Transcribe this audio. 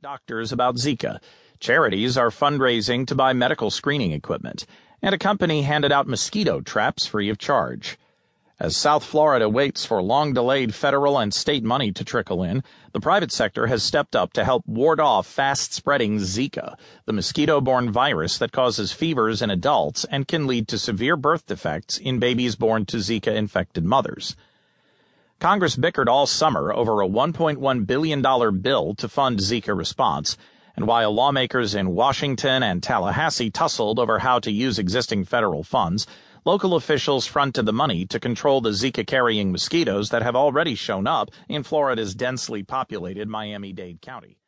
doctors about Zika. Charities are fundraising to buy medical screening equipment. And a company handed out mosquito traps free of charge. As South Florida waits for long delayed federal and state money to trickle in, the private sector has stepped up to help ward off fast spreading Zika, the mosquito borne virus that causes fevers in adults and can lead to severe birth defects in babies born to Zika infected mothers. Congress bickered all summer over a $1.1 billion bill to fund Zika response, and while lawmakers in Washington and Tallahassee tussled over how to use existing federal funds, local officials fronted the money to control the Zika carrying mosquitoes that have already shown up in Florida's densely populated Miami Dade County.